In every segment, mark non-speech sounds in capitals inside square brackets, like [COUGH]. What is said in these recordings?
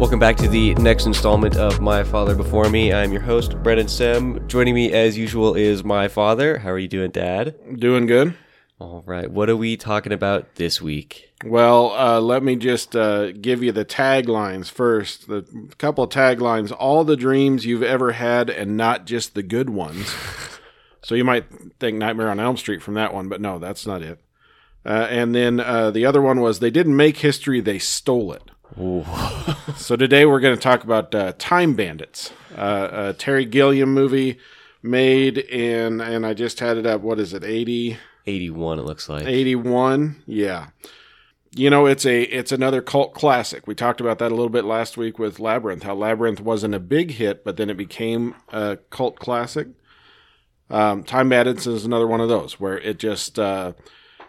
Welcome back to the next installment of My Father Before Me. I'm your host, Brennan Sem. Joining me as usual is my father. How are you doing, Dad? Doing good. All right. What are we talking about this week? Well, uh, let me just uh, give you the taglines first. The couple of taglines: all the dreams you've ever had, and not just the good ones. [LAUGHS] so you might think Nightmare on Elm Street from that one, but no, that's not it. Uh, and then uh, the other one was they didn't make history; they stole it. [LAUGHS] so today we're going to talk about uh, Time Bandits, uh, a Terry Gilliam movie made in, and I just had it up. What is it? Eighty. 81, it looks like. 81 yeah you know it's a it's another cult classic we talked about that a little bit last week with labyrinth how labyrinth wasn't a big hit but then it became a cult classic um, time bandits is another one of those where it just uh,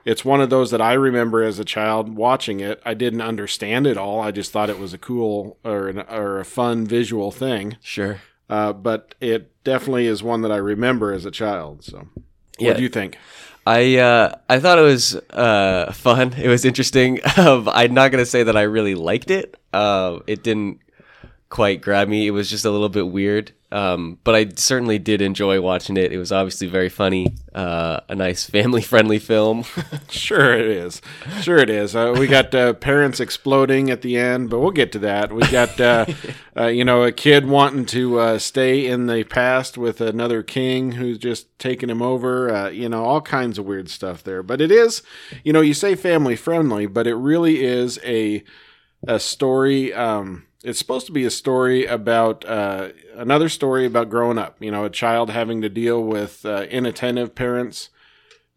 it's one of those that i remember as a child watching it i didn't understand it all i just thought it was a cool or, an, or a fun visual thing Sure. uh, but it definitely is one that i remember as a child so Yeah. what do you think I uh, I thought it was uh, fun. It was interesting. [LAUGHS] Um, I'm not gonna say that I really liked it. Uh, it didn't quite grab me. It was just a little bit weird. Um, but I certainly did enjoy watching it. It was obviously very funny. Uh, a nice family friendly film. [LAUGHS] Sure, it is. Sure, it is. Uh, we got uh, parents exploding at the end, but we'll get to that. We got, uh, [LAUGHS] uh, you know, a kid wanting to uh, stay in the past with another king who's just taking him over. Uh, you know, all kinds of weird stuff there. But it is, you know, you say family friendly, but it really is a a story. Um, it's supposed to be a story about uh, another story about growing up. You know, a child having to deal with uh, inattentive parents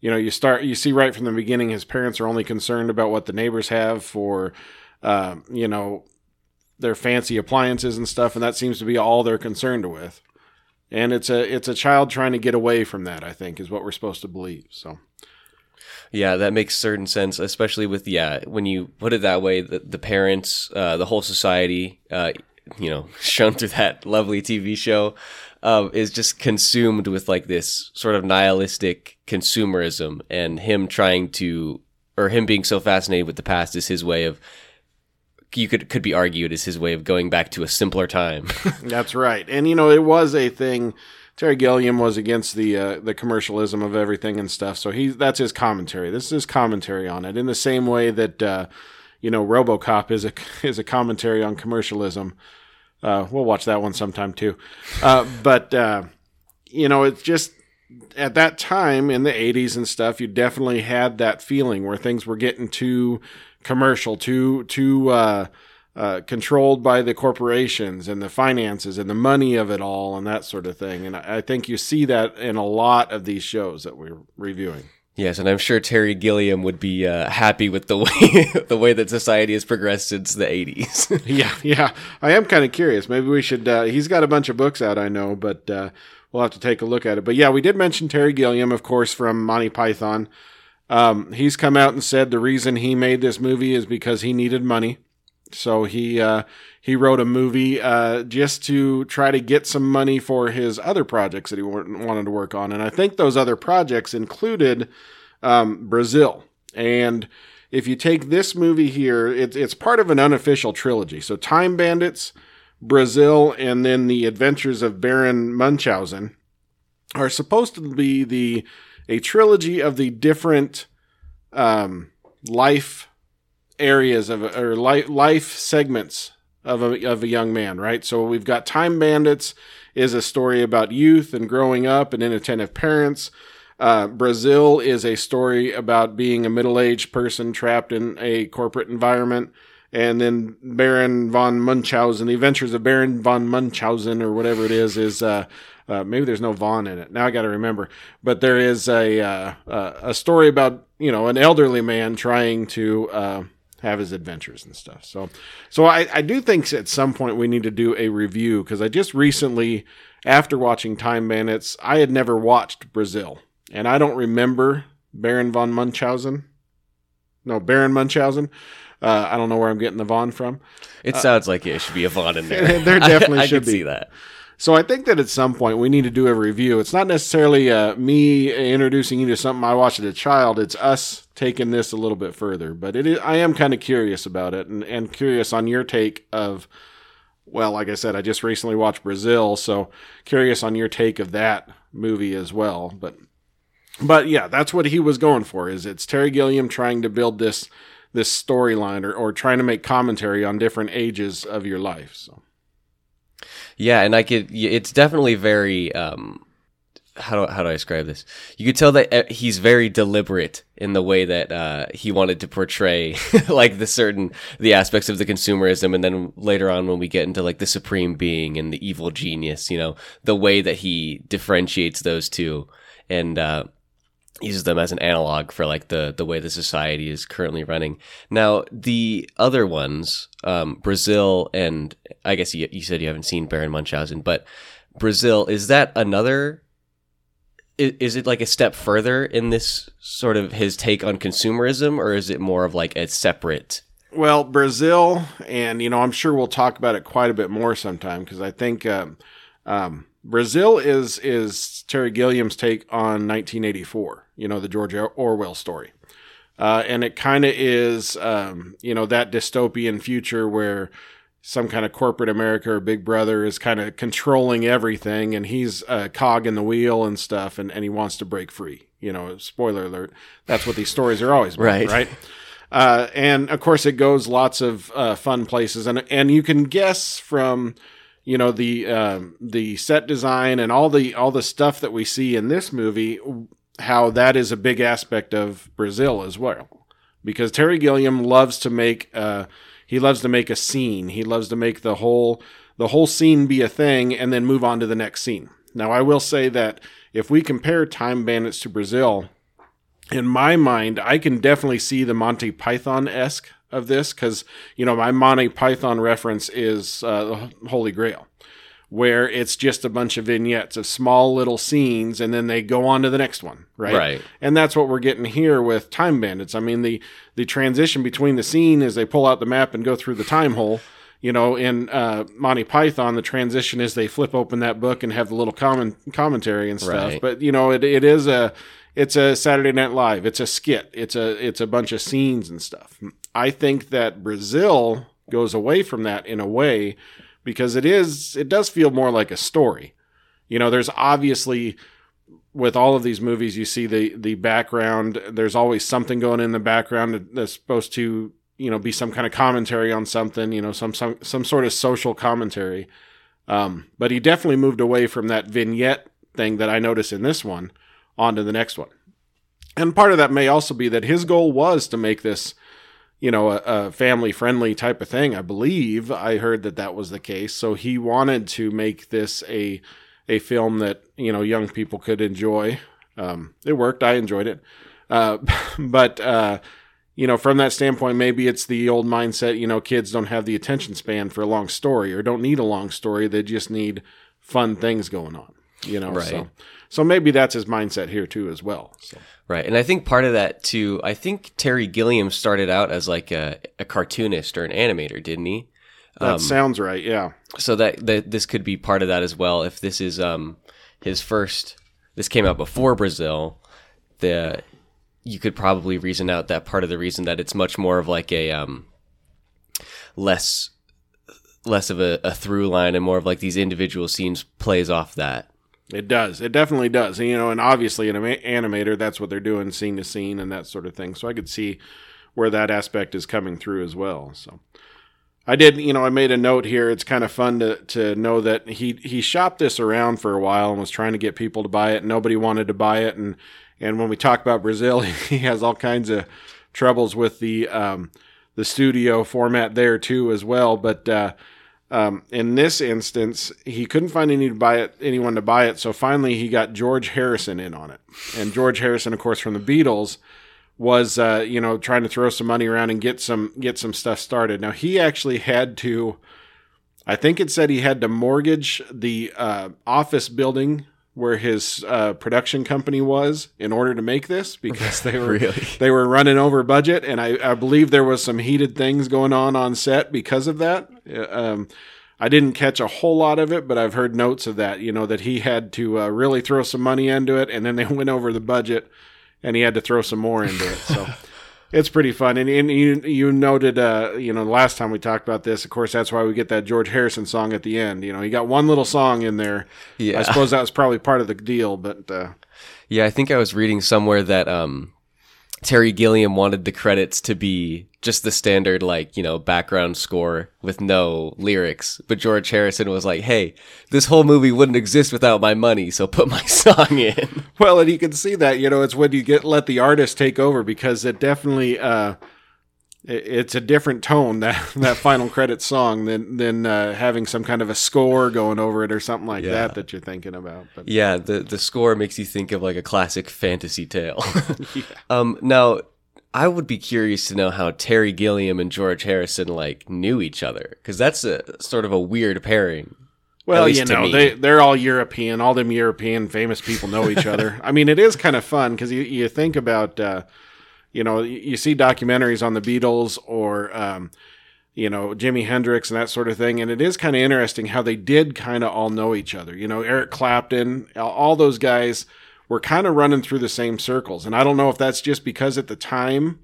you know you start you see right from the beginning his parents are only concerned about what the neighbors have for uh, you know their fancy appliances and stuff and that seems to be all they're concerned with and it's a it's a child trying to get away from that i think is what we're supposed to believe so Yeah, that makes certain sense, especially with yeah, when you put it that way, the, the parents, uh, the whole society, uh, you know, [LAUGHS] shown through that lovely TV show, um, is just consumed with like this sort of nihilistic consumerism, and him trying to, or him being so fascinated with the past is his way of. You could could be argued is his way of going back to a simpler time. [LAUGHS] that's right and you know it was a thing terry gilliam was against the uh, the commercialism of everything and stuff so he that's his commentary. This is his commentary on it. In the same way that uh, you know robocop is a [LAUGHS] is a commentary on commercialism. Uh, we'll watch that one sometime too. Uh, but uh, you know, it's just at that time in the '80s and stuff, you definitely had that feeling where things were getting too commercial, too too uh, controlled by the corporations and the finances and the money of it all and that sort of thing. And I, I think you see that in a lot of these shows that we're reviewing. Yes, and I'm sure Terry Gilliam would be uh, happy with the [LAUGHS] way [LAUGHS] the way that society has progressed since the 80s. [LAUGHS] yeah, yeah. I am kind of curious. Maybe we should. Uh, he's got a bunch of books out, I know, but uh, we'll have to take a look at it. But yeah, we did mention Terry Gilliam, of course, from Monty Python. Um, he's come out and said the reason he made this movie is because he needed money. So he uh, he wrote a movie uh, just to try to get some money for his other projects that he wanted to work on, and I think those other projects included um, Brazil. And if you take this movie here, it's it's part of an unofficial trilogy. So Time Bandits, Brazil, and then the Adventures of Baron Munchausen are supposed to be the a trilogy of the different um, life areas of or life, life segments of a, of a young man, right? So we've got Time Bandits is a story about youth and growing up and inattentive parents. Uh, Brazil is a story about being a middle aged person trapped in a corporate environment. And then Baron von Munchausen, The Adventures of Baron von Munchausen, or whatever it is, is uh, uh, maybe there's no von in it. Now I got to remember, but there is a uh, uh, a story about you know an elderly man trying to uh, have his adventures and stuff. So, so I, I do think at some point we need to do a review because I just recently, after watching Time Bandits, I had never watched Brazil, and I don't remember Baron von Munchausen. No, Baron Munchausen. Uh, I don't know where I'm getting the von from. It sounds like it should be a Vaughn in [LAUGHS] there. There definitely I, [LAUGHS] I should be. see that. So I think that at some point we need to do a review. It's not necessarily uh, me introducing you to something I watched as a child. It's us taking this a little bit further. But it is, I am kind of curious about it and, and curious on your take of well, like I said, I just recently watched Brazil, so curious on your take of that movie as well. But but yeah, that's what he was going for. Is it's Terry Gilliam trying to build this this storyline or, or trying to make commentary on different ages of your life. So yeah, and I could. It's definitely very. Um, how do how do I describe this? You could tell that uh, he's very deliberate in the way that uh, he wanted to portray [LAUGHS] like the certain the aspects of the consumerism, and then later on when we get into like the supreme being and the evil genius, you know, the way that he differentiates those two, and uh, uses them as an analog for like the the way the society is currently running. Now, the other ones, um, Brazil, and I guess you, you said you haven't seen Baron Munchausen, but Brazil is that another? Is, is it like a step further in this sort of his take on consumerism, or is it more of like a separate? Well, Brazil, and you know, I'm sure we'll talk about it quite a bit more sometime because I think um, um, Brazil is is Terry Gilliam's take on 1984. You know, the George Orwell story, uh, and it kind of is, um, you know, that dystopian future where some kind of corporate America or Big Brother is kind of controlling everything, and he's a cog in the wheel and stuff, and, and he wants to break free. You know, spoiler alert. That's what these stories are always about, right? Right. Uh, and of course, it goes lots of uh, fun places, and and you can guess from you know the um, the set design and all the all the stuff that we see in this movie how that is a big aspect of Brazil as well. Because Terry Gilliam loves to make uh, he loves to make a scene. He loves to make the whole the whole scene be a thing and then move on to the next scene. Now I will say that if we compare Time Bandits to Brazil in my mind I can definitely see the Monty Python esque of this because you know my Monty Python reference is uh, the Holy Grail, where it's just a bunch of vignettes of small little scenes, and then they go on to the next one, right? Right. And that's what we're getting here with Time Bandits. I mean the the transition between the scene as they pull out the map and go through the time hole. You know, in uh, Monty Python, the transition is they flip open that book and have the little comment commentary and stuff. Right. But you know, it, it is a it's a Saturday Night Live. It's a skit. It's a it's a bunch of scenes and stuff. I think that Brazil goes away from that in a way because it is it does feel more like a story. You know, there's obviously with all of these movies you see the the background. There's always something going in the background that's supposed to you know be some kind of commentary on something you know some some some sort of social commentary. Um, but he definitely moved away from that vignette thing that i notice in this one on to the next one. And part of that may also be that his goal was to make this you know, a, a family friendly type of thing. I believe I heard that that was the case. So he wanted to make this a a film that you know young people could enjoy. Um, it worked. I enjoyed it. Uh, [LAUGHS] but uh, you know, from that standpoint, maybe it's the old mindset. You know, kids don't have the attention span for a long story, or don't need a long story. They just need fun things going on. You know, right. so so maybe that's his mindset here too, as well. So. Right, and I think part of that too. I think Terry Gilliam started out as like a, a cartoonist or an animator, didn't he? That um, sounds right. Yeah. So that, that this could be part of that as well. If this is um his first, this came out before Brazil. The you could probably reason out that part of the reason that it's much more of like a um less less of a, a through line and more of like these individual scenes plays off that. It does. It definitely does. You know, and obviously an animator, that's what they're doing, scene to scene and that sort of thing. So I could see where that aspect is coming through as well. So I did, you know, I made a note here. It's kind of fun to to know that he he shopped this around for a while and was trying to get people to buy it. Nobody wanted to buy it, and and when we talk about Brazil, [LAUGHS] he has all kinds of troubles with the um, the studio format there too as well. But uh, um, in this instance, he couldn't find any to buy it, anyone to buy it, so finally he got George Harrison in on it. And George Harrison, of course, from the Beatles, was uh, you know trying to throw some money around and get some get some stuff started. Now he actually had to, I think it said he had to mortgage the uh, office building where his uh, production company was in order to make this [LAUGHS] because they were really? they were running over budget, and I, I, believe there was some heated things going on on set because of that. Uh, um, I didn't catch a whole lot of it, but I've heard notes of that. You know that he had to uh, really throw some money into it, and then they [LAUGHS] went over the budget, and he had to throw some more into it. So. [LAUGHS] it's pretty fun. And, and you you noted, uh, you know, the last time we talked about this, of course, that's why we get that George Harrison song at the end. You know, he got one little song in there. Yeah. I suppose that was probably part of the deal, but uh, Yeah, I think I was reading somewhere that um, Terry Gilliam wanted the credits to be just the standard, like, you know, background score with no lyrics. But George Harrison was like, hey, this whole movie wouldn't exist without my money, so put my [LAUGHS] song in. well, and you can see that, you know, it's when you get let the artist take over because it definitely uh, it's a different tone that [LAUGHS] that final credit song than than uh, having some kind of a score going over it or something like Yeah. that that you're thinking about. But Yeah, the, the score makes you think of like a classic fantasy tale. [LAUGHS] [LAUGHS] um, now, I would be curious to know how Terry Gilliam and George Harrison like knew each other because that's a sort of a weird pairing. Well, you know, they they're all European. All them European famous people know each other. I mean, it is kind of fun because you you think about, uh, you know, you, see documentaries on the Beatles or, um, you know, Jimi Hendrix and that sort of thing, and it is kind of interesting how they did kind of all know each other. You know, Eric Clapton, all those guys were kind of running through the same circles, and I don't know if that's just because at the time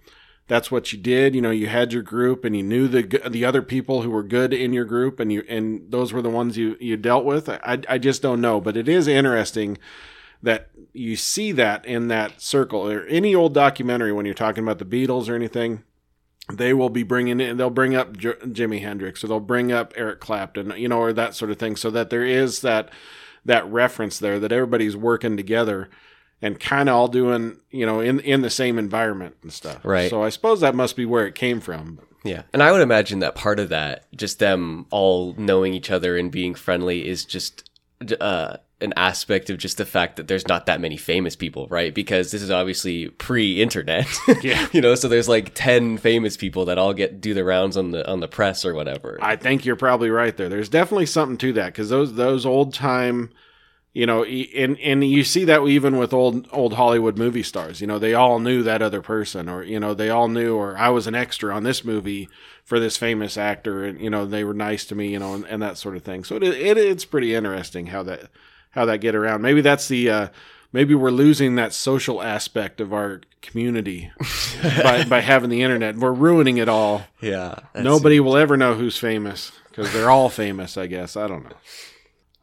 that's what you did. You know, you had your group and you knew the the other people who were good in your group, and you and those were the ones you you dealt with. I I just don't know, but it is interesting that you see that in that circle or any old documentary when you're talking about the Beatles or anything. They will be bringing in. They'll bring up J- Jimi Hendrix, or they'll bring up Eric Clapton, you know, or that sort of thing, so that there is that that reference there that everybody's working together and kind of all doing, you know, in in the same environment and stuff. Right. So I suppose that must be where it came from. Yeah. And I would imagine that part of that, just them all knowing each other and being friendly, is just uh, an aspect of just the fact that there's not that many famous people, right? Because this is obviously pre-internet. [LAUGHS] Yeah. you know, so there's like 10 famous people that all get do the rounds on the on the press or whatever. I think you're probably right there. There's definitely something to that because those those old time, you know, and and you see that even with old old Hollywood movie stars. You know, they all knew that other person, or you know, they all knew, or I was an extra on this movie for this famous actor, and you know, they were nice to me, you know, and, and that sort of thing. So it, it it's pretty interesting how that how that get around. Maybe that's the uh, maybe we're losing that social aspect of our community [LAUGHS] by by having the internet. We're ruining it all. yeah. Nobody will ever know who's famous because they're all famous, I guess. I don't know.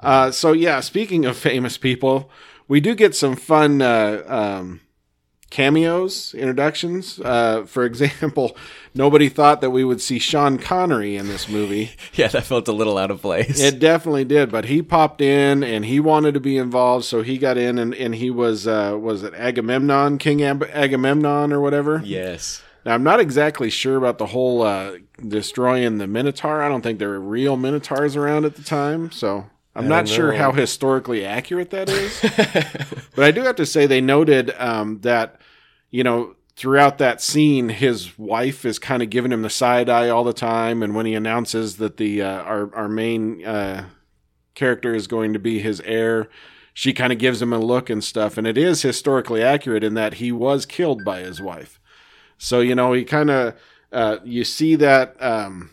Uh, so yeah, speaking of famous people, we do get some fun uh, um, cameos, introductions. Uh, for [LAUGHS] example, nobody thought that we would see Sean Connery in this movie. [LAUGHS] Yeah, that felt a little out of place. It definitely did, but he popped in and he wanted to be involved, so he got in and, and he was uh, was it Agamemnon, King Agamemnon or whatever. yes. Now, I'm not exactly sure about the whole uh, destroying the Minotaur. I don't think there were real Minotaurs around at the time, so I'm not sure how historically accurate that is. [LAUGHS] but I do have to say they noted um, that, you know, throughout that scene, his wife is kind of giving him the side eye all the time, and when he announces that the uh, our our main uh, character is going to be his heir. She kind of gives him a look and stuff, and it is historically accurate in that he was killed by his wife. So you know, he kind of uh, you see that um,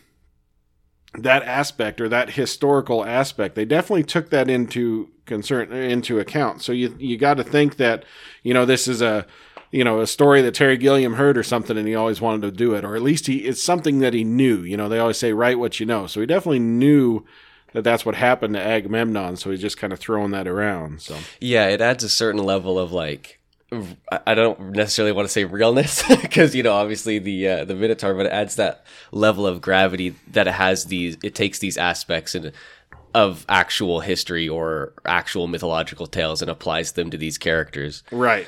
that aspect or that historical aspect. They definitely took that into concern into account. So you you got to think that you know this is a you know a story that Terry Gilliam heard or something, and he always wanted to do it, or at least he it's something that he knew. You know, they always say write what you know, so he definitely knew that that's what happened to Agamemnon. So he's just kind of throwing that around. So Yeah, it adds a certain level of like I- don't necessarily want to say realness [LAUGHS] because you know obviously the uh, the Minotaur, but it adds that level of gravity that it has these. It takes these aspects and of actual history or actual mythological tales and applies them to these characters. right.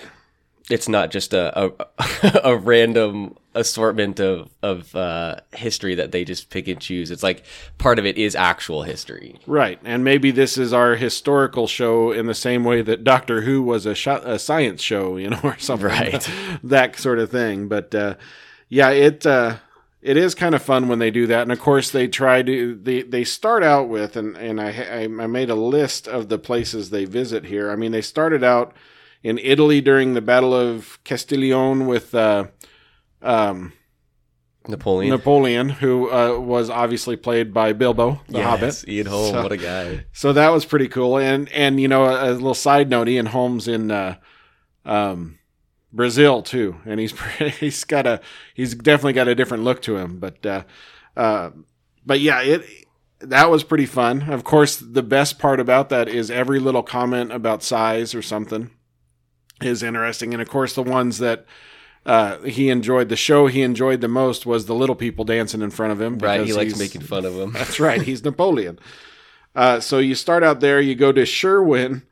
It's not just a a, [LAUGHS] a random assortment of of uh, history that they just pick and choose. It's like part of it is actual history. Right, and maybe this is our historical show in the same way that Doctor Who was a, sh- a science show, you know, [LAUGHS] or something, Right. [LAUGHS] that sort of thing. But uh, yeah, it uh, it is kind of fun when they do that, and of course they try to they they start out with, and and I I I made a list of the places they visit here. I mean, they started out in Italy during the Battle of Castiglione with. Uh, um, Napoleon. Napoleon, who uh, was obviously played by Bilbo, the Yes, Hobbit. Ian Holm, So- what a guy. [LAUGHS] So that was pretty cool. And and you know, a, a little side note, Ian Holm's in uh, um, Brazil too, and he's [LAUGHS] he's got a he's definitely got a different look to him. But uh, uh, but yeah, it that was pretty fun. Of course, the best part about that is every little comment about size or something is interesting, and of course, the ones that. Uh, he enjoyed the show he enjoyed the most was the little people dancing in front of him. Right, he likes making fun of him. that's right. He's Napoleon. Uh, so you start out there. You go to Sherwin,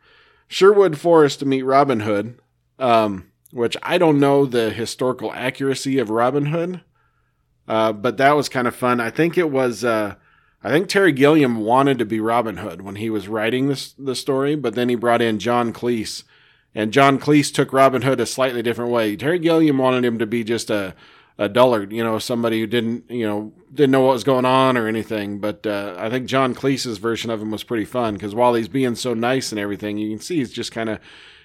Sherwood Forest to meet Robin Hood, um, which I don't know the historical accuracy of Robin Hood, uh, but that was kind of fun. I think it was. Uh, I think Terry Gilliam wanted to be Robin Hood when he was writing this the story, but then he brought in John Cleese, and John Cleese took Robin Hood a slightly different way. Terry Gilliam wanted him to be just a a dullard, you know, somebody who didn't, you know, didn't know what was going on or anything. But uh, I think John Cleese's version of him was pretty fun because while he's being so nice and everything, you can see he's just kind of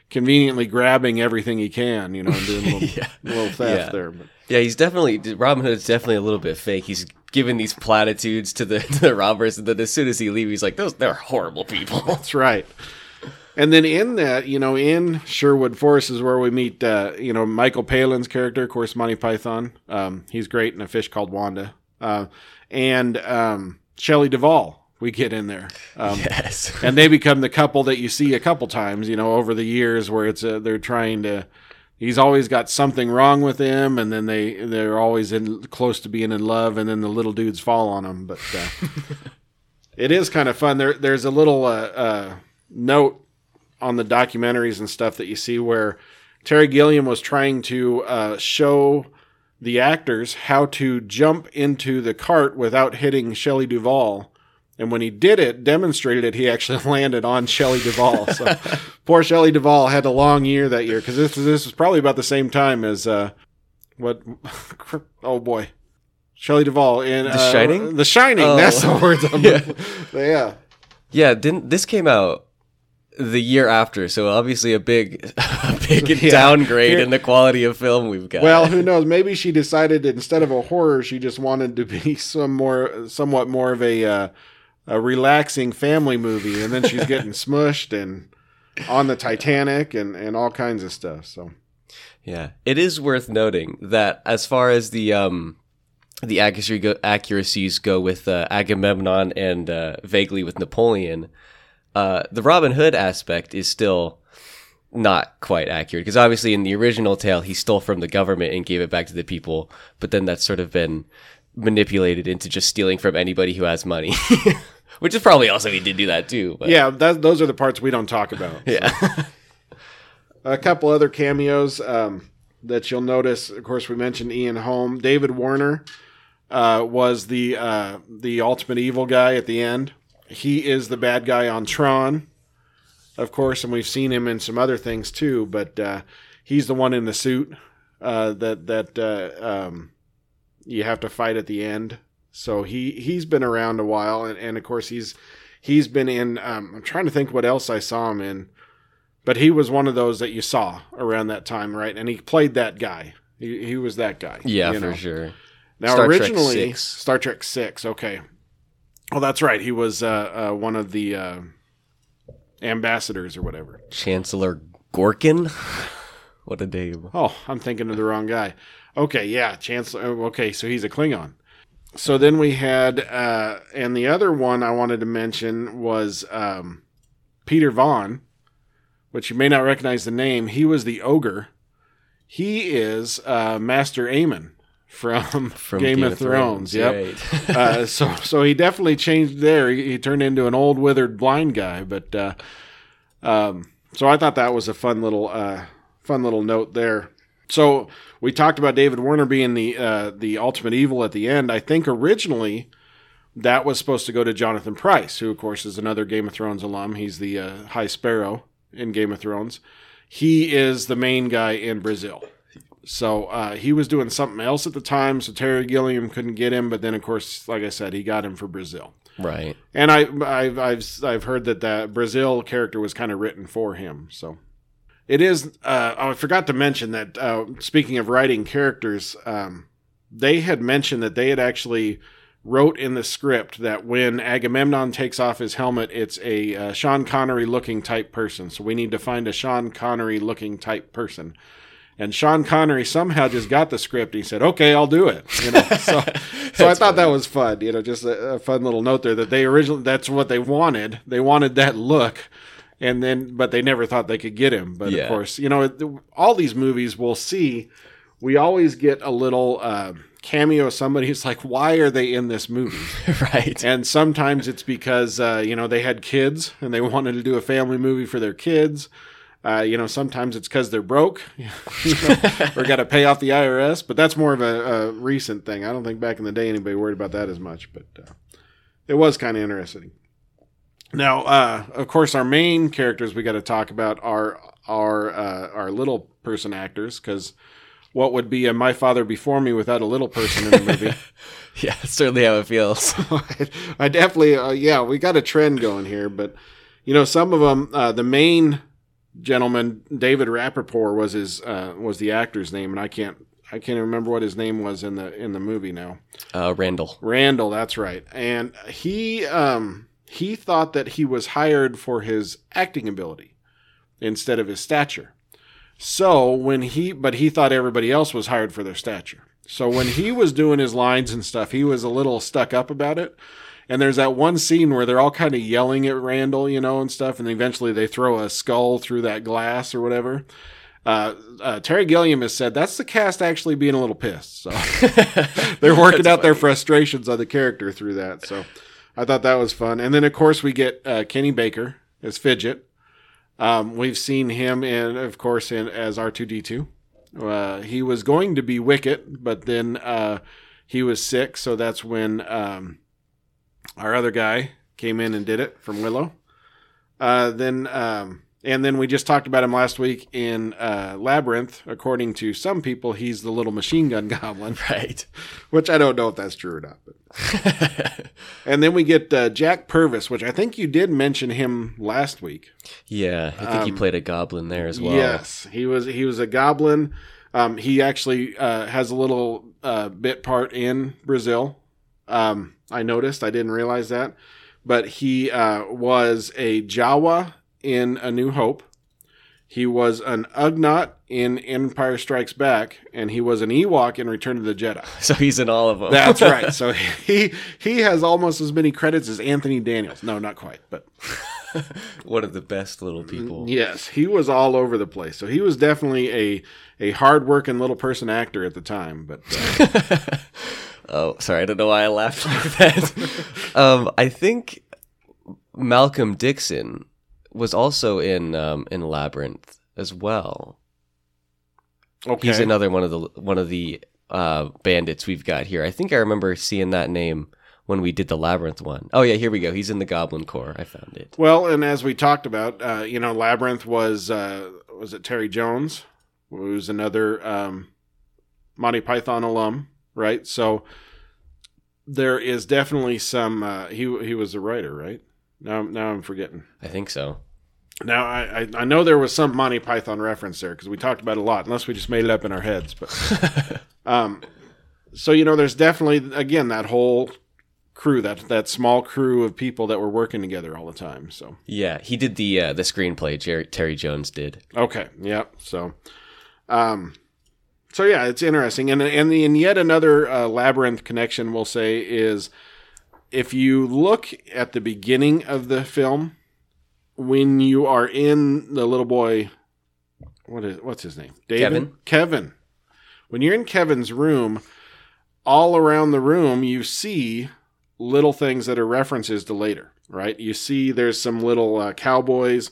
conveniently grabbing everything he can, you know, and doing a little, [LAUGHS] Yeah. little theft Yeah. there. But Yeah, he's definitely Robin Hood's definitely a little bit fake. He's giving these platitudes to the [LAUGHS] to the robbers, and then as soon as he leaves, he's like, "Those they're horrible people." That's right. And then in that, you know, in Sherwood Forest is where we meet, uh, you know, Michael Palin's character, of course, Monty Python. Um, he's great in A Fish Called Wanda. Uh, and um, Shelley Duvall, we get in there. Um, yes, [LAUGHS] and they become the couple that you see a couple times, you know, over the years where it's uh, they're trying to. He's always got something wrong with him, and then they they're always in close to being in love, and then the little dudes fall on him. But uh, [LAUGHS] it is kind of fun. There there's a little uh, uh, note on the documentaries and stuff that you see where Terry Gilliam was trying to uh, show the actors how to jump into the cart without hitting Shelley Duvall. And when he did it, demonstrated it, he actually [LAUGHS] landed on Shelley Duvall. So [LAUGHS] poor Shelley Duvall had a long year that year because this this was probably about the same time as uh, what? [LAUGHS] Oh boy, Shelley Duvall in The uh, Shining? The Shining. Oh. That's the words. I'm Yeah. yeah. yeah. Didn't this came out the year after? So obviously a big, [LAUGHS] a big [LAUGHS] Yeah. downgrade in the quality of film we've got. Well, who knows? Maybe she decided instead of a horror, she just wanted to be [LAUGHS] some more, somewhat more of a uh, a relaxing family movie, and then she's getting smushed and on the Titanic and and all kinds of stuff. So Yeah, it is worth noting that as far as the um the accuracy go, accuracies go with uh, Agamemnon and uh, vaguely with Napoleon, uh, the Robin Hood aspect is still not quite accurate because obviously in the original tale he stole from the government and gave it back to the people, but then that's sort of been manipulated into just stealing from anybody who has money. [LAUGHS] Which is probably also he did do that too. But yeah, that, those are the parts we don't talk about. [LAUGHS] yeah. A couple other cameos um, that you'll notice. Of course, we mentioned Ian Holm. David Warner uh, was the uh, the ultimate evil guy at the end. He is the bad guy on Tron, of course, and we've seen him in some other things too. But uh, he's the one in the suit uh, that that uh, um, you have to fight at the end. So he he's been around a while, and, and of course he's he's been in. Um, I'm trying to think what else I saw him in but he was one of those that you saw around that time, right? And he played that guy. He, he was that guy. Yeah, for know? sure. Now, Star Trek originally, six. Star Trek Six. Okay. Oh, that's right. He was uh, uh, one of the uh, ambassadors or whatever. Chancellor Gorkon? [LAUGHS] What a name. Oh, I'm thinking of the wrong guy. Okay, yeah, Chancellor. oh, Okay, so he's a Klingon. So then we had, uh, and the other one I wanted to mention was um, Peter Vaughan, which you may not recognize the name. He was the ogre. He is uh, Master Aemon from, [LAUGHS] From Game, of, Thrones. Yep. right. [LAUGHS] uh, so so he definitely changed there. He, he turned into an old withered blind guy, but uh, um, so I thought that was a fun little uh, fun little note there. So we talked about David Warner being the uh, the ultimate evil at the end. I think originally that was supposed to go to Jonathan Pryce, who of course is another Game of Thrones alum. He's the uh, High Sparrow in Game of Thrones. He is the main guy in Brazil. So uh, he was doing something else at the time, so Terry Gilliam couldn't get him. But then, of course, like I said, he got him for Brazil. right. And I, I've, I've, I've heard that that Brazil character was kind of written for him. So it is. Uh, oh, I forgot to mention that. Uh, speaking of writing characters, um, they had mentioned that they had actually wrote in the script that when Agamemnon takes off his helmet, it's a uh, Sean Connery looking type person. So we need to find a Sean Connery looking type person. And Sean Connery somehow just got the script. And he said, "Okay, I'll do it." You know, [LAUGHS] so so I thought that was fun. You know, just a, a fun little note there that they originally that's what they wanted. They wanted that look, and then but they never thought they could get him. But Yeah. of course, you know, it- all these movies we'll see. We always get a little uh, cameo. of Somebody who's like, "Why are they in this movie?" [LAUGHS] right. And sometimes it's because uh, you know they had kids and they [LAUGHS] wanted to do a family movie for their kids. Uh, you know, sometimes it's because they're broke [LAUGHS] you know, or got to pay off the IRS. But that's more of a, a recent thing. I don't think back in the day anybody worried about that as much. But uh, it was kind of interesting. Now, uh, of course, our main characters we got to talk about are our uh, our little person actors because what would be a My Father Before Me without a little person in the movie? [LAUGHS] yeah, certainly how it feels. [LAUGHS] I definitely, uh, yeah, we got a trend going here, but you know, some of them, uh, the main gentleman, David Rappaport, was his uh, was the actor's name, and I can't I can't remember what his name was in the in the movie now. Uh, Randall. Randall, that's right, and he um, he thought that he was hired for his acting ability instead of his stature. So when he, but he thought everybody else was hired for their stature. So when he was doing his lines and stuff, he was a little stuck up about it. And there's that one scene where they're all kind of yelling at Randall, you know, and stuff, and eventually they throw a skull through that glass or whatever. Uh, uh, Terry Gilliam has said that's the cast actually being a little pissed. So [LAUGHS] they're working out their frustrations on the character through that. So I thought that was fun. And then of course we get uh, Kenny Baker as Fidget. Um, we've seen him in, of course, in as R two D two. Uh, He was going to be Wicket, but then uh, he was sick, so that's when um, our other guy came in and did it from Willow. Uh, then um, and then we just talked about him last week in uh, Labyrinth. According to some people, he's the little machine gun [LAUGHS] goblin, Right. which I don't know if that's true or not. But. [LAUGHS] and then we get uh, Jack Purvis, which I think you did mention him last week. yeah, I think he played a goblin there as well. Yes, he was he was a goblin. Um, he actually uh, has a little uh, bit part in Brazil. Um, I noticed. I didn't realize that, but he uh, was a Jawa in A New Hope. He was an Ugnaught in Empire Strikes Back, and he was an Ewok in Return of the Jedi. [LAUGHS] So he's in all of them. That's right. [LAUGHS] So he he has almost as many credits as Anthony Daniels. No, not quite, but [LAUGHS] One of the best little people. Yes, he was all over the place. So he was definitely a a hardworking little person actor at the time. But uh, Oh, sorry, I don't know why I laughed like that. [LAUGHS] um, I think Malcolm Dixon was also in um, in Labyrinth as well. okay, He's another one of the one of the uh, bandits we've got here. I think I remember seeing that name when we did the Labyrinth one. Oh yeah, here we go. He's in the Goblin Corps. I found it. well, and as we talked about, uh, you know, Labyrinth was uh, was it Terry Jones, who's another um, Monty Python alum, right? So there is definitely some. Uh, he he was a writer, right? Now now I'm forgetting. I think so. Now I, I I know there was some Monty Python reference there because we talked about it a lot, unless we just made it up in our heads. But [LAUGHS] um, so you know, there's definitely again that whole crew that that small crew of people that were working together all the time. So Yeah, he did the uh, the screenplay. Jerry, Terry Jones did. okay, yeah. So um, so yeah, it's interesting, and and and yet another uh, labyrinth connection we'll say is if you look at the beginning of the film when you are in the little boy what is what's his name David? Kevin. kevin when you're in kevin's room all around the room you see little things that are references to later right you see there's some little uh, cowboys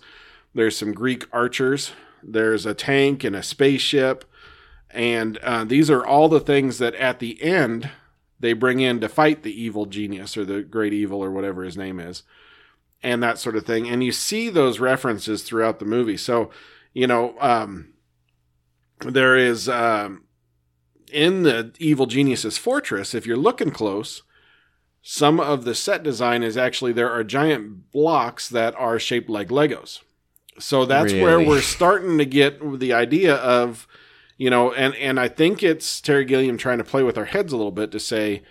there's some greek archers there's a tank and a spaceship and uh, these are all the things that at the end they bring in to fight the evil genius or the great evil or whatever his name is and that sort of thing. And you see those references throughout the movie. So you know um, there is um, in the evil genius's fortress if you're looking close some of the set design is actually there are giant blocks that are shaped like legos. So that's where we're starting to get the idea of you know and and i think it's terry gilliam trying to play with our heads a little bit to say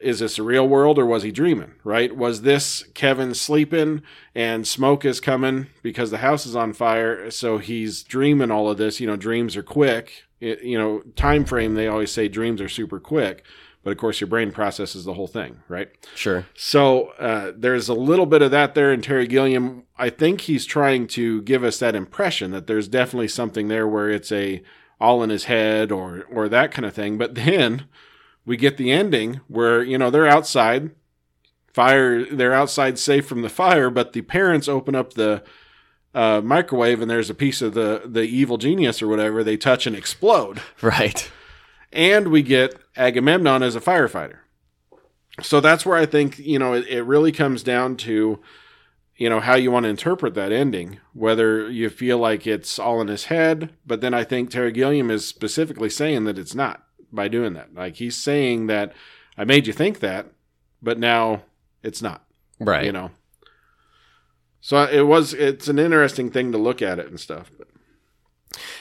is this a real world or was he dreaming? Right? Was this Kevin sleeping and smoke is coming because the house is on fire? So he's dreaming all of this. You know, dreams are quick. It, you know, time frame. They always say dreams are super quick, but of course your brain processes the whole thing, right? Sure. So uh, there's a little bit of that there in Terry Gilliam. I think he's trying to give us that impression that there's definitely something there where it's a all in his head or or that kind of thing. But then we get the ending where you know they're outside, fire. They're outside safe from the fire, but the parents open up the uh, microwave and there's a piece of the the evil genius or whatever. They touch and explode. [LAUGHS] Right. And we get Agamemnon as a firefighter. So that's where I think you know it, it really comes down to you know how you want to interpret that ending whether you feel like it's all in his head but then i think terry gilliam is specifically saying that it's not by doing that like he's saying that i made you think that but now it's not Right. you know so it was it's an interesting thing to look at it and stuff but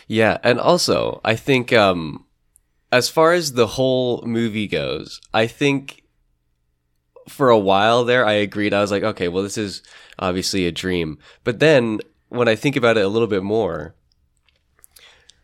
Yeah, and also I think um as far as the whole movie goes, I think for a while there I agreed. I was like, okay, well this is obviously a dream. But then when I think about it a little bit more,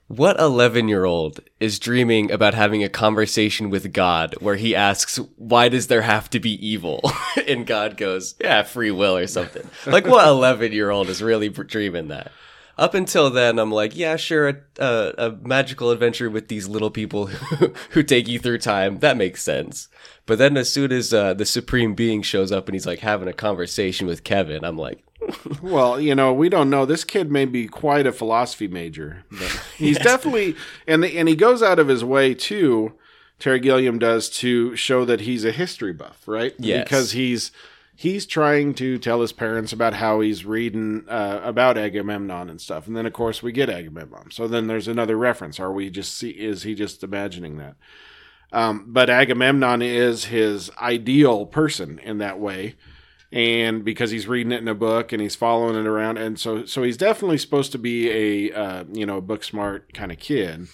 what 11-year-old is dreaming about having a conversation with God where he asks, "Why does there have to be evil?" [LAUGHS] and God goes, "Yeah, free will or something." like what 11-year-old is really dreaming that? Up until then, I'm like, yeah, sure, a, a, a magical adventure with these little people who, [LAUGHS] who take you through time. That makes sense. But then as soon as uh, the supreme being shows up and he's like having a conversation with Kevin, I'm like, [LAUGHS] Well, you know, we don't know. This kid may be quite a philosophy major, but [LAUGHS] he's definitely and the, and he goes out of his way too. Terry Gilliam does to show that he's a history buff, right? Yes. because he's he's trying to tell his parents about how he's reading uh, about Agamemnon and stuff, and then of course we get Agamemnon. So then there's another reference. Are we just see? Is he just imagining that? Um, but Agamemnon is his ideal person in that way and because he's reading it in a book and he's following it around and so so he's definitely supposed to be a uh, you know book smart kind of kid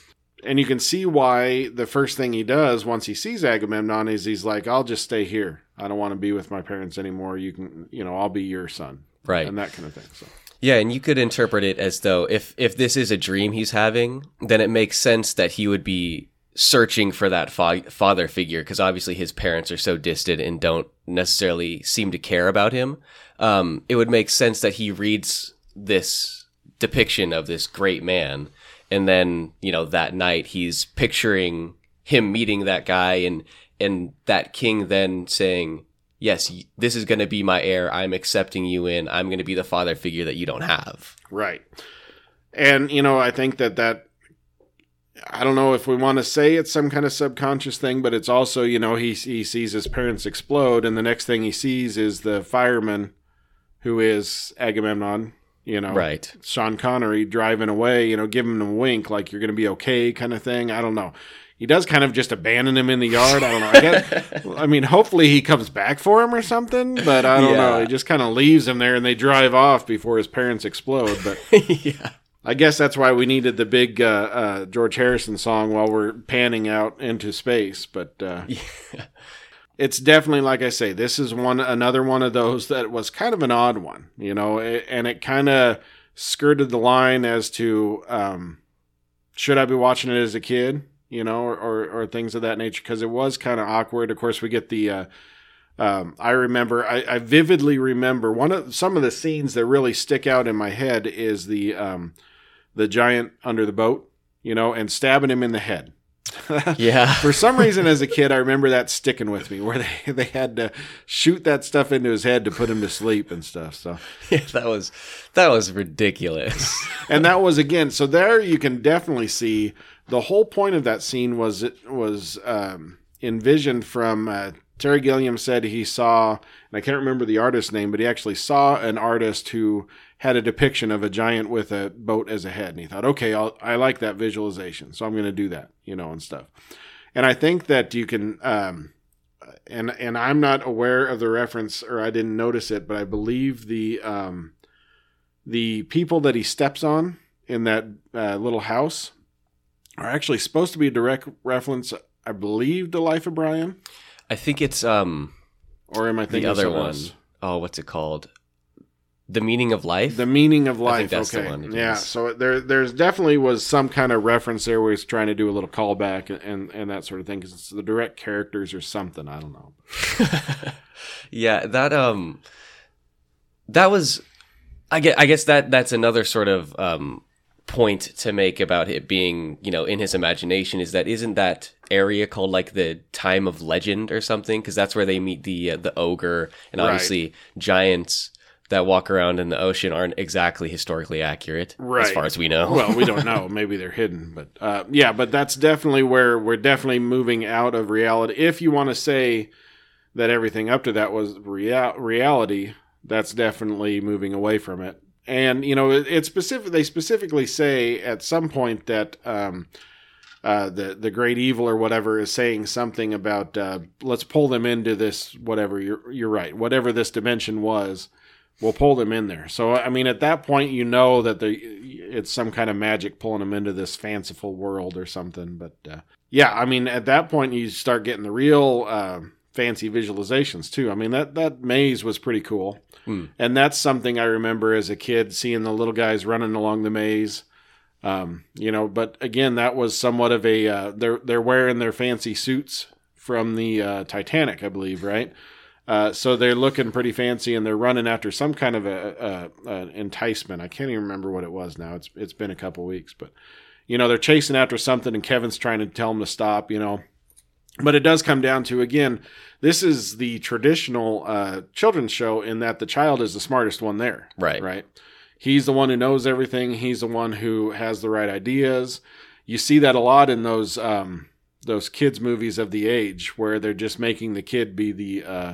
and you can see why the first thing he does once he sees agamemnon is he's like i'll just stay here i don't want to be with my parents anymore you can you know i'll be your son right. and that kind of thing so Yeah, and you could interpret it as though if if this is a dream he's having, then it makes sense that he would be searching for that fa- father figure because obviously his parents are so distant and don't necessarily seem to care about him. Um, it would make sense that he reads this depiction of this great man, and then you know that night he's picturing him meeting that guy and and that king then saying yes, this is going to be my heir. I'm accepting you in. I'm going to be the father figure that you don't have. Right. And, you know, I think that that, I don't know if we want to say it's some kind of subconscious thing, but it's also, you know, he, he sees his parents explode, and the next thing he sees is the fireman who is Agamemnon, you know, Right. Sean Connery driving away, you know, giving him a wink like you're going to be okay kind of thing. I don't know. He does kind of just abandon him in the yard. I don't know. I guess, [LAUGHS] I mean, hopefully he comes back for him or something, but I don't know. He just kind of leaves him there and they drive off before his parents explode. But [LAUGHS] yeah. I guess that's why we needed the big uh, uh, George Harrison song while we're panning out into space. But uh, [LAUGHS] it's definitely like I say, this is one another one of those that was kind of an odd one, you know, and it kind of skirted the line as to um, should I be watching it as a kid, you know, or or, or things of that nature because it was kind of awkward. Of course, we get the. Uh, um, I remember, I, I vividly remember one of some of the scenes that really stick out in my head is the um, the giant under the boat, you know, and stabbing him in the head. [LAUGHS] Yeah. For some reason, as a kid, I remember that sticking with me, where they they had to shoot that stuff into his head to put him to sleep and stuff. So, [LAUGHS] yeah, that was that was ridiculous. [LAUGHS] and that was again. So there, you can definitely see the whole point of that scene was it was um, envisioned from uh, Terry Gilliam said he saw, and I can't remember the artist's name, but he actually saw an artist who had a depiction of a giant with a boat as a head, and he thought, okay, I'll, I like that visualization, so I'm going to do that, you know, and stuff. And I think that you can, um, and and I'm not aware of the reference, or I didn't notice it, but I believe the um, the people that he steps on in that uh, little house are actually supposed to be a direct reference, I believe, to Life of Brian. I think it's um or am I thinking the other one. else? Oh, what's it called? The meaning of life. The meaning of life. think that's the okay. one yeah. is. So there, there's definitely was some kind of reference there where he's trying to do a little callback and and, and that sort of thing because it's the direct characters or something. I don't know. [LAUGHS] yeah, that um, that was, I guess, I guess that that's another sort of um point to make about it being you know in his imagination is that isn't that area called like the time of legend or something because that's where they meet the uh, the ogre and Right. obviously giants that walk around in the ocean aren't exactly historically accurate as far as we know. well, we don't [LAUGHS] know. Maybe they're hidden, but uh, yeah, but that's definitely where we're definitely moving out of reality. If you want to say that everything up to that was rea- reality, that's definitely moving away from it. And you know, it, it's specific. They specifically say at some point that um, uh, the the great evil or whatever is saying something about uh, let's pull them into this whatever. You're you're right. Whatever this dimension was, we'll pull them in there. So I mean, at that point, you know that the it's some kind of magic pulling them into this fanciful world or something. But uh, yeah, I mean, at that point, you start getting the real uh, fancy visualizations too. I mean, that that maze was pretty cool, Hmm. and that's something I remember as a kid seeing the little guys running along the maze. Um, you know, but again, that was somewhat of a uh, they're they're wearing their fancy suits from the uh, Titanic, I believe, right? Uh, so they're looking pretty fancy, and they're running after some kind of a, a, a enticement. I can't even remember what it was now. It's it's been a couple weeks, but you know they're chasing after something, and Kevin's trying to tell them to stop. You know, but it does come down to again, this is the traditional uh, children's show in that the child is the smartest one there. Right. Right. He's the one who knows everything. He's the one who has the right ideas. You see that a lot in those um, those kids movies of the age where they're just making the kid be the uh,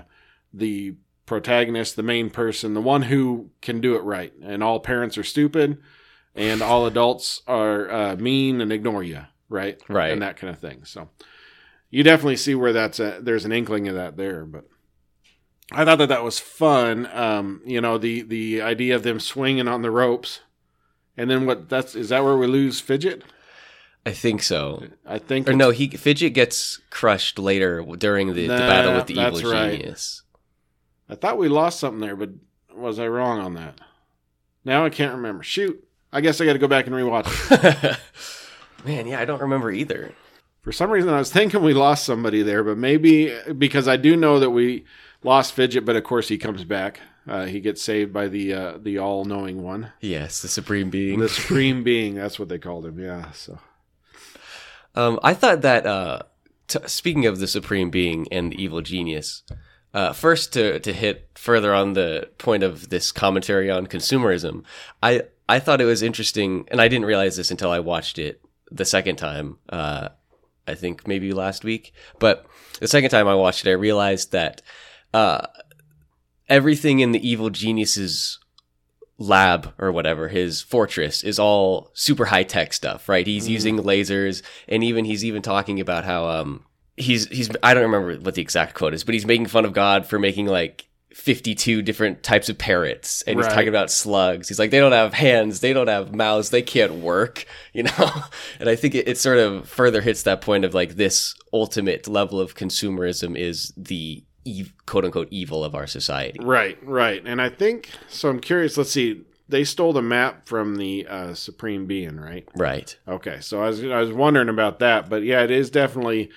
the protagonist, the main person, the one who can do it right, and all parents are stupid, and all [LAUGHS] adults are uh, mean and ignore you, right? Right. and that kind of thing. So you definitely see where that's a, there's an inkling of that there, but. I thought that that was fun. Um, you know, the the idea of them swinging on the ropes, and then what? That's is that where we lose Fidget? I think so. I think. Or no, he Fidget gets crushed later during the, the battle with the evil right. genius. I thought we lost something there, but was I wrong on that? Now I can't remember. Shoot. I guess I got to go back and rewatch it. [LAUGHS] Man, yeah, I don't remember either. For some reason, I was thinking we lost somebody there, but maybe because I do know that we lost Fidget, but of course he comes back. Uh, he gets saved by the uh, the all knowing one, Yes, the supreme being. the supreme [LAUGHS] being. That's what they called him. Yeah. So Um, I thought that uh, t- speaking of the supreme being and the evil genius, uh, first to to hit further on the point of this commentary on consumerism, I I thought it was interesting, and I didn't realize this until I watched it the second time. Uh, I think maybe last week, but the second time I watched it, I realized that uh, everything in the evil genius's lab or whatever his fortress is all super high tech stuff right he's using lasers and even he's even talking about how um he's he's i don't remember what the exact quote is but he's making fun of god for making like 52 different types of parrots and he's talking about slugs he's like they don't have hands they don't have mouths they can't work [LAUGHS] you know and i think it, it sort of further hits that point of like this ultimate level of consumerism is the ev- quote unquote evil of our society right, right, and I think so. I'm curious. Let's see. They stole the map from the uh, supreme being, right? right Okay, so I was I was wondering about that, but yeah, it is definitely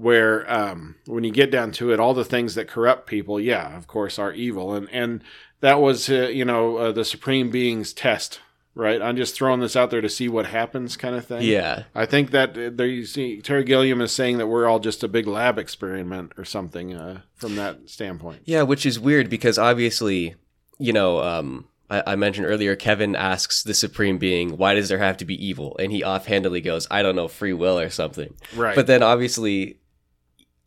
where um, when you get down to it, all the things that corrupt people, yeah, of course, are evil, and and that was uh, you know uh, the supreme being's test, right? I'm just throwing this out there to see what happens, kind of thing. yeah I think that uh, there you see Terry Gilliam is saying that we're all just a big lab experiment or something uh, from that standpoint. Yeah, which is weird because obviously, you know, um, I, I mentioned earlier, Kevin asks the Supreme Being, why does there have to be evil? And he offhandedly goes, I don't know, free will or something. Right. But then obviously,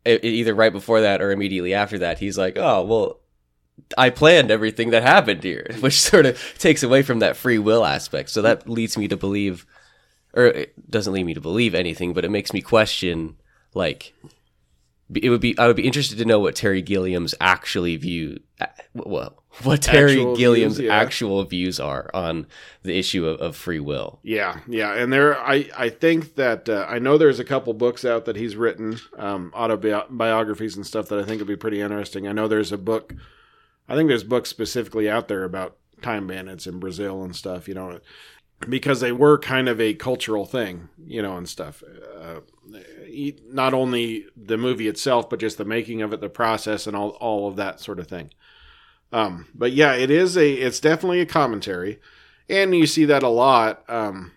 either right before that or immediately after that, he's like, oh, well, I planned everything that happened here, [LAUGHS] which sort of takes away from that free will aspect. So that leads me to believe, or it doesn't lead me to believe anything, but it makes me question, like, it would be I would be interested to know what Terry Gilliam's actually view well what Terry Actual Gilliam's views, yeah. actual views are on the issue of, of free will. Yeah, yeah, and there, I, I think that uh, I know there's a couple books out that he's written, um, autobiographies and stuff that I think would be pretty interesting. I know there's a book, I think there's books specifically out there about time bandits in Brazil and stuff, you know, because they were kind of a cultural thing, you know, and stuff. Uh, not only the movie itself, but just the making of it, the process, and all all of that sort of thing. Um, but yeah, it is a, it's definitely a commentary and you see that a lot. Um,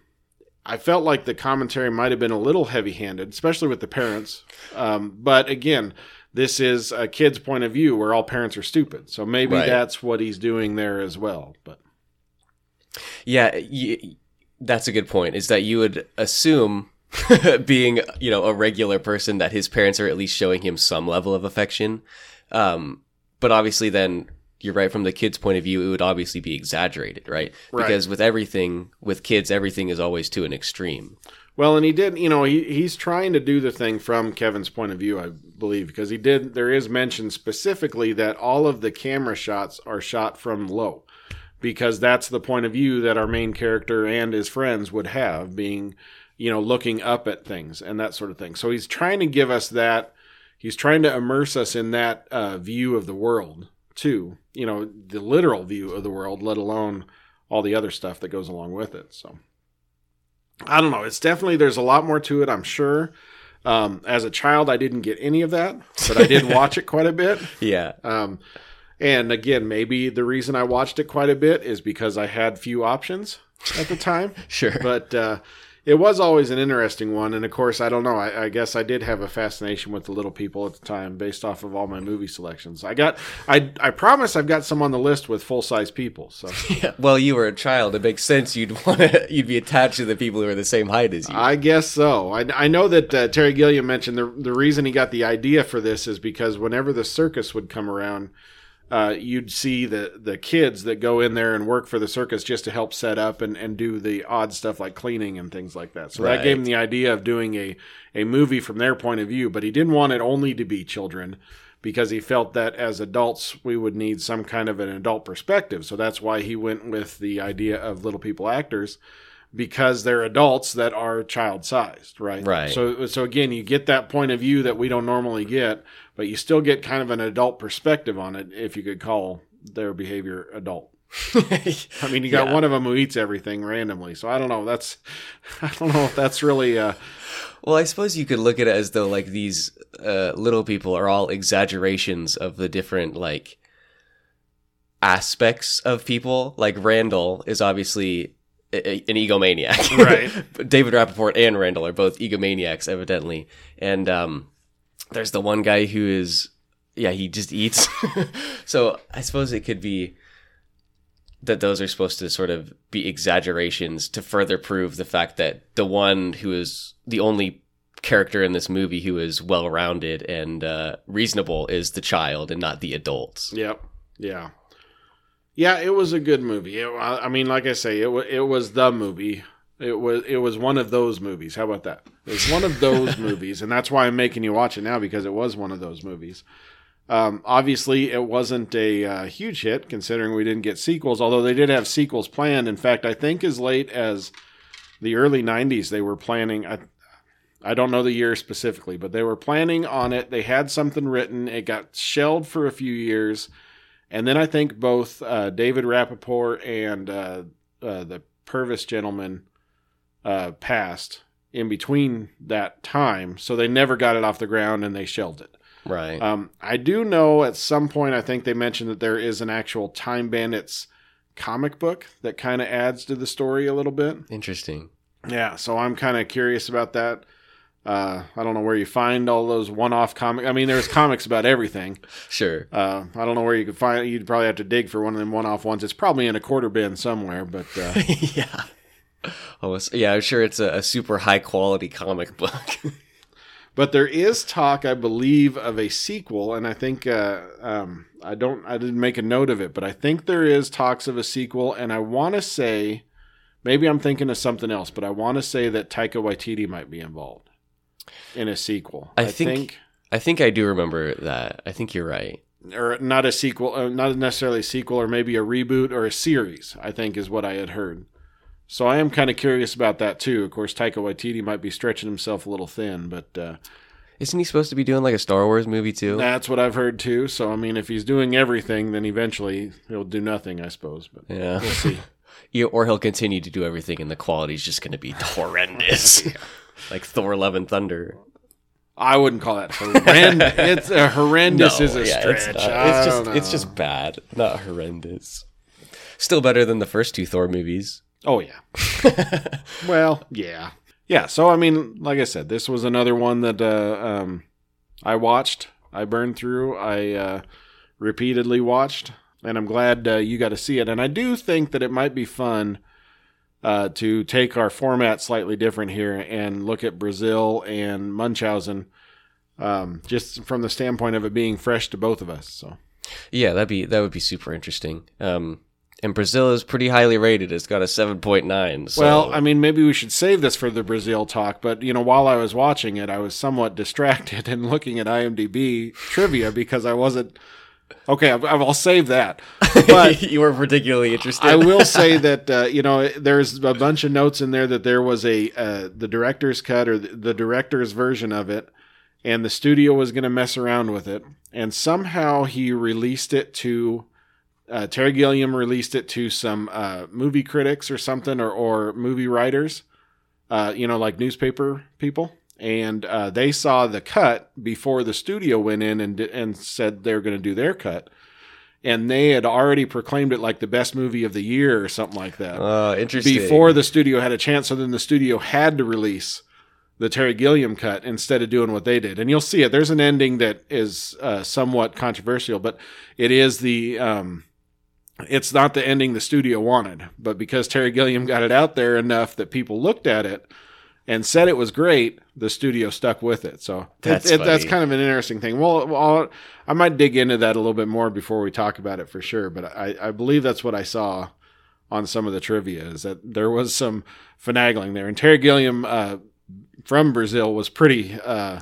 I felt like the commentary might have been a little heavy-handed, especially with the parents. Um, but again, this is a kid's point of view where all parents are stupid, so maybe Right. that's what he's doing there as well. But Yeah, y- that's a good point. Is that you would assume, [LAUGHS] being you know a regular person, that his parents are at least showing him some level of affection. Um, but obviously, then you're right from the kid's point of view, it would obviously be exaggerated, right? Right. Because with everything, with kids, everything is always to an extreme. well, and he did, you know, he he's trying to do the thing from Kevin's point of view, I believe, because he did. There is mention specifically that all of the camera shots are shot from low. because that's the point of view that our main character and his friends would have being you know looking up at things and that sort of thing. So he's trying to give us that he's trying to immerse us in that uh, view of the world too you know the literal view of the world let alone all the other stuff that goes along with it. So i don't know. It's definitely there's a lot more to it i'm sure. Um, as a child i didn't get any of that but i did [LAUGHS] watch it quite a bit. Yeah, um, and again, maybe the reason I watched it quite a bit is because I had few options at the time. [LAUGHS] sure. But uh, it was always an interesting one. And of course, I don't know. I, I guess I did have a fascination with the little people at the time based off of all my movie selections. I got, I, I promise I've got some on the list with full size people. So [LAUGHS] yeah. Well, you were a child. It makes sense you'd want to you'd be attached to the people who are the same height as you. I guess so. I, I know that uh, Terry Gilliam mentioned the, the reason he got the idea for this is because whenever the circus would come around, uh, you'd see the, the kids that go in there and work for the circus just to help set up and, and do the odd stuff like cleaning and things like that. So that gave him the idea of doing a, a movie from their point of view, but he didn't want it only to be children because he felt that as adults we would need some kind of an adult perspective. So that's why he went with the idea of little people actors because they're adults that are child sized, right? Right. So so again, you get that point of view that we don't normally get, but you still get kind of an adult perspective on it if you could call their behavior adult. [LAUGHS] I mean, you got Yeah. one of them who eats everything randomly. So I don't know. That's [LAUGHS] I don't know if that's really uh Well, I suppose you could look at it as though like these uh, little people are all exaggerations of the different like aspects of people. Like Randall is obviously a- an egomaniac, Right. [LAUGHS] David Rappaport and Randall are both egomaniacs, evidently. And um, there's the one guy who is, yeah, he just eats. [LAUGHS] so I suppose it could be that those are supposed to sort of be exaggerations to further prove the fact that the one who is the only character in this movie who is well rounded and uh, reasonable is the child and not the adults. Yep. Yeah. Yeah, it was a good movie. It, I mean, like I say, it was it was the movie. It was it was one of those movies. How about that? It was one of those [LAUGHS] movies, and that's why I'm making you watch it now because it was one of those movies. Um, obviously, it wasn't a uh, huge hit considering we didn't get sequels. Although they did have sequels planned. In fact, I think as late as the early '90s, they were planning. I, I don't know the year specifically, but they were planning on it. They had something written. It got shelved for a few years. And then I think both uh, David Rappaport and uh, uh, the Purvis gentleman uh, passed in between that time. So they never got it off the ground and they shelved it. Right. Um, I do know at some point, I think they mentioned that there is an actual Time Bandits comic book that kind of adds to the story a little bit. Interesting. Yeah, so I'm kind of curious about that. Uh, I don't know where you find all those one-off comics. I mean, there's comics about everything. [LAUGHS] Sure. Uh, I don't know where you could find. You'd probably have to dig for one of them one-off ones. It's probably in a quarter bin somewhere. But uh, [LAUGHS] yeah. [LAUGHS] Oh, it's- yeah, I'm sure it's a, a super high quality comic book. [LAUGHS] but there is talk, I believe, of a sequel, and I think uh, um, I don't. I didn't make a note of it, but I think there is talks of a sequel, and I want to say, maybe I'm thinking of something else, but I want to say that Taika Waititi might be involved in a sequel. I think- I think I do remember that. I think you're right. or not a sequel, uh, not necessarily a sequel, or maybe a reboot or a series. I think is what I had heard. So I am kind of curious about that too. Of course, Taika Waititi might be stretching himself a little thin, but uh, Isn't he supposed to be doing like a Star Wars movie too? that's what I've heard too. So I mean, if he's doing everything, then eventually he'll do nothing, I suppose. But Yeah. we'll see. [LAUGHS] Yeah, or he'll continue to do everything, and the quality's just going to be horrendous, [LAUGHS] [LAUGHS] like Thor: Love and Thunder. I wouldn't call that horrendous. it's a horrendous is a yeah, stretch. It's, not. It's just it's just bad, not horrendous. Still better than the first two Thor movies. Oh yeah. [LAUGHS] well, yeah, yeah. So I mean, like I said, this was another one that uh, um, I watched. I burned through. I uh, repeatedly watched, and I'm glad uh, you got to see it. And I do think that it might be fun uh, to take our format slightly different here and look at Brazil and Munchausen, um, just from the standpoint of it being fresh to both of us. So. Yeah, that'd be that would be super interesting. Um, and Brazil is pretty highly rated. It's got a seven point nine. So. Well, I mean, maybe we should save this for the Brazil talk, but you know, while I was watching it, I was somewhat [LAUGHS] distracted and looking at IMDb trivia because I wasn't. Okay, I'll, save that. [LAUGHS] But you were particularly interested. I will say [LAUGHS] that uh, you know there's a bunch of notes in there that there was a uh, the director's cut or the director's version of it, and the studio was going to mess around with it, and somehow he released it to uh, Terry Gilliam released it to some uh, movie critics or something or or movie writers, uh, you know, like newspaper people. And uh, they saw the cut before the studio went in and and said they were going to do their cut, and they had already proclaimed it like the best movie of the year or something like that Uh, interesting. before the studio had a chance. So then the studio had to release the Terry Gilliam cut instead of doing what they did. And you'll see it. There's an ending that is uh, somewhat controversial, but it is the. Um, it's not the ending the studio wanted, but because Terry Gilliam got it out there enough that people looked at it and said it was great, the studio stuck with it. So That's it, it, that's kind of an interesting thing. Well, well, I might dig into that a little bit more before we talk about it for sure. But I, I believe that's what I saw on some of the trivia is that there was some finagling there. And Terry Gilliam uh, from Brazil was pretty. Uh,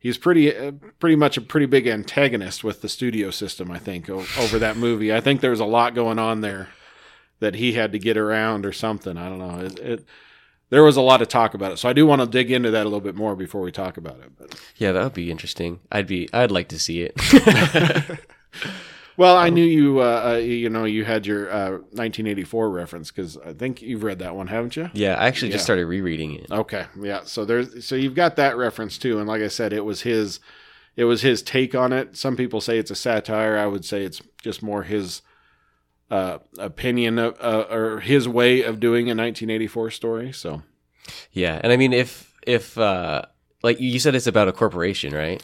he's pretty, uh, pretty much a pretty big antagonist with the studio system. I think o- over that movie. I think there was a lot going on there that he had to get around or something. I don't know. It, it there was a lot of talk about it, so I do want to dig into that a little bit more before we talk about it. But yeah, that would be interesting. I'd be. I'd like to see it. [LAUGHS] [LAUGHS] well, I knew you. Uh, uh, you know, you had your uh, 1984 reference because I think you've read that one, haven't you? yeah, I actually just Yeah. started rereading it. Okay, yeah. So there's so you've got that reference too, and like I said, it was his, it was his take on it. Some people say it's a satire. I would say it's just more his uh, opinion of, uh, or his way of doing a 1984 story. So Yeah, and I mean, if if uh, like you said, it's about a corporation, right?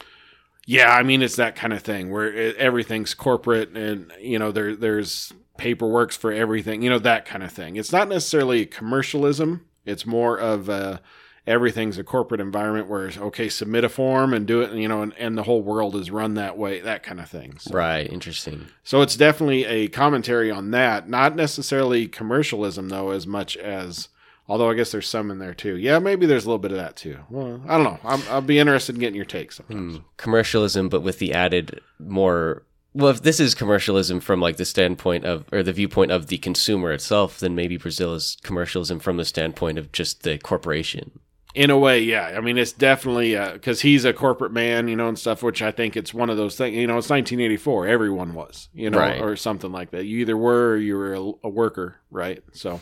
Yeah, I mean it's that kind of thing where it, everything's corporate, and you know there there's paperwork's for everything, you know that kind of thing. It's not necessarily commercialism. It's more of uh, everything's a corporate environment where okay, submit a form and do it, you know, and, and the whole world is run that way, that kind of thing. So, Right. Interesting. so it's definitely a commentary on that, not necessarily commercialism though, as much as. Although I guess there's some in there too. Yeah, maybe there's a little bit of that too. Well, I don't know. I'm, I'll be interested in getting your take. sometimes. Hmm. Commercialism, but with the added more. Well, if this is commercialism from like the standpoint of or the viewpoint of the consumer itself, then maybe Brazil is commercialism from the standpoint of just the corporation. In a way, yeah. I mean, it's definitely because he's a corporate man, you know, and stuff. Which I think it's one of those things. You know, it's 1984. Everyone was, you know, Right. or something like that. You either were or you were a, a worker, right? So,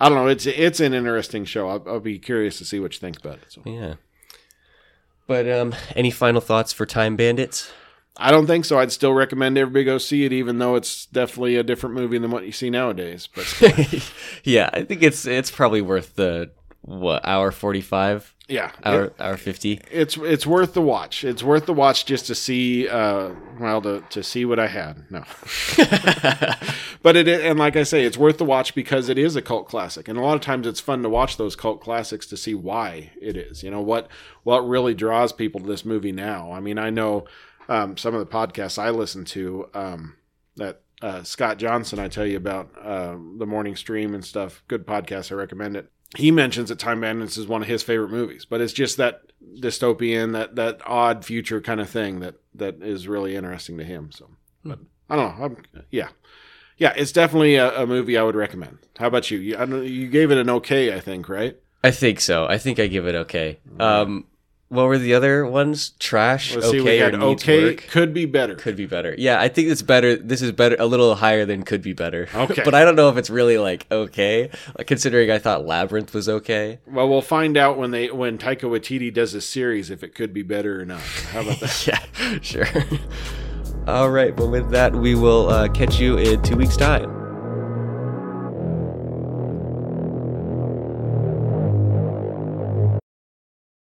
I don't know. It's it's an interesting show. I'll, I'll be curious to see what you think about it. So, Yeah. But um, any final thoughts for Time Bandits? I don't think so. I'd still recommend everybody go see it, even though it's definitely a different movie than what you see nowadays. But [LAUGHS] yeah, I think it's it's probably worth the what hour forty five, yeah, hour it- hour fifty. it's it's worth the watch. It's worth the watch just to see, uh, well, to to see what I had. No. [LAUGHS] but it and like I say, it's worth the watch because it is a cult classic, and a lot of times it's fun to watch those cult classics to see why it is. You know what what really draws people to this movie now. I mean, I know um, some of the podcasts I listen to um, that uh, Scott Johnson I tell you about uh, the morning stream and stuff. Good podcast, I recommend it. He mentions that Time Bandits is one of his favorite movies, but it's just that dystopian, that that odd future kind of thing that that is really interesting to him. So, but I don't know. I'm, yeah, yeah, it's definitely a, a movie I would recommend. How about you? You, I don't, you gave it an okay, I think, right? I think so. I think I give it okay. Um, what were the other ones? Trash, Let's see. We okay, or had okay, work? could be better. Could be better. Yeah, I think it's better. This is better, a little higher than could be better. [LAUGHS] Okay. but I don't know if it's really like okay, like, considering I thought Labyrinth was okay. Well, we'll find out when they when Taika Waititi does a series if it could be better or not. How about that? [LAUGHS] yeah, sure. [LAUGHS] All right, but with that, we will uh, catch you in two weeks' time.